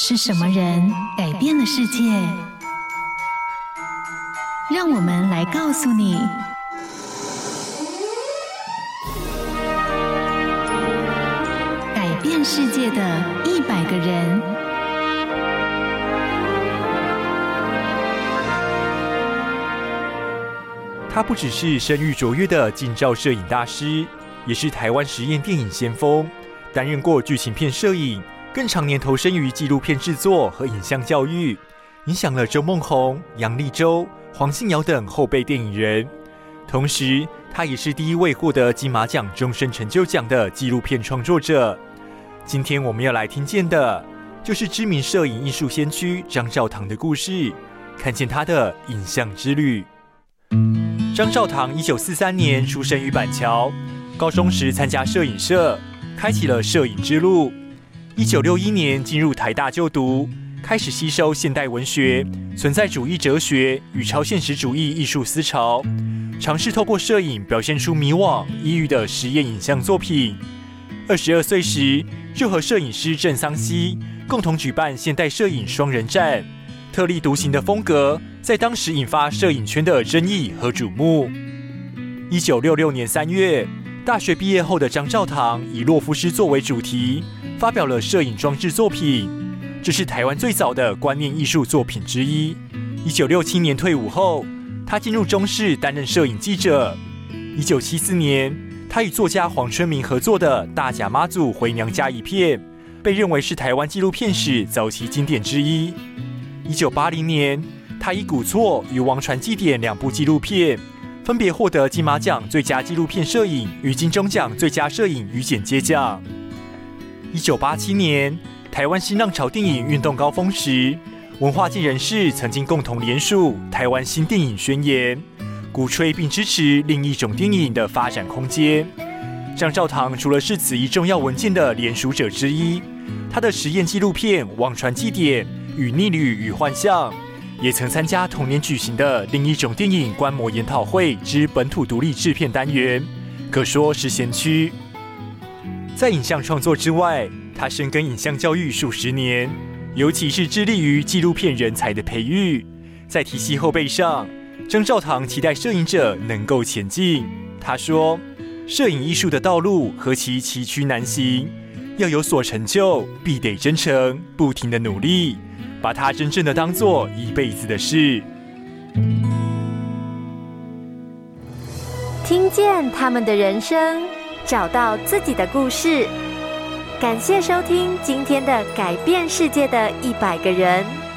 是什么人改变了世界？让我们来告诉你：改变世界的一百个人。他不只是声誉卓越的近照摄影大师，也是台湾实验电影先锋，担任过剧情片摄影。更常年投身于纪录片制作和影像教育，影响了周梦红、杨立州、黄信尧等后辈电影人。同时，他也是第一位获得金马奖终身成就奖的纪录片创作者。今天我们要来听见的，就是知名摄影艺术先驱张照堂的故事，看见他的影像之旅。张照堂一九四三年出生于板桥，高中时参加摄影社，开启了摄影之路。一九六一年进入台大就读，开始吸收现代文学、存在主义哲学与超现实主义艺术思潮，尝试透过摄影表现出迷惘、抑郁的实验影像作品。二十二岁时，就和摄影师郑桑溪共同举办现代摄影双人展，特立独行的风格在当时引发摄影圈的争议和瞩目。一九六六年三月，大学毕业后的张照堂以洛夫诗作为主题。发表了摄影装置作品，这是台湾最早的观念艺术作品之一。一九六七年退伍后，他进入中视担任摄影记者。一九七四年，他与作家黄春明合作的《大甲妈祖回娘家》一片，被认为是台湾纪录片史早期经典之一。一九八零年，他以《古厝》与《王传祭典》两部纪录片，分别获得金马奖最佳纪录片摄影与金钟奖最佳摄影与剪接奖。一九八七年，台湾新浪潮电影运动高峰时，文化界人士曾经共同联署《台湾新电影宣言》，鼓吹并支持另一种电影的发展空间。张兆堂除了是此一重要文件的联署者之一，他的实验纪录片《网传祭典》与《逆旅与幻象》，也曾参加同年举行的另一种电影观摩研讨会之本土独立制片单元，可说是先驱。在影像创作之外，他深耕影像教育数十年，尤其是致力于纪录片人才的培育。在体系后备上，张照堂期待摄影者能够前进。他说：“摄影艺术的道路何其崎岖难行，要有所成就，必得真诚不停的努力，把它真正的当做一辈子的事。”听见他们的人生。找到自己的故事。感谢收听今天的改变世界的一百个人。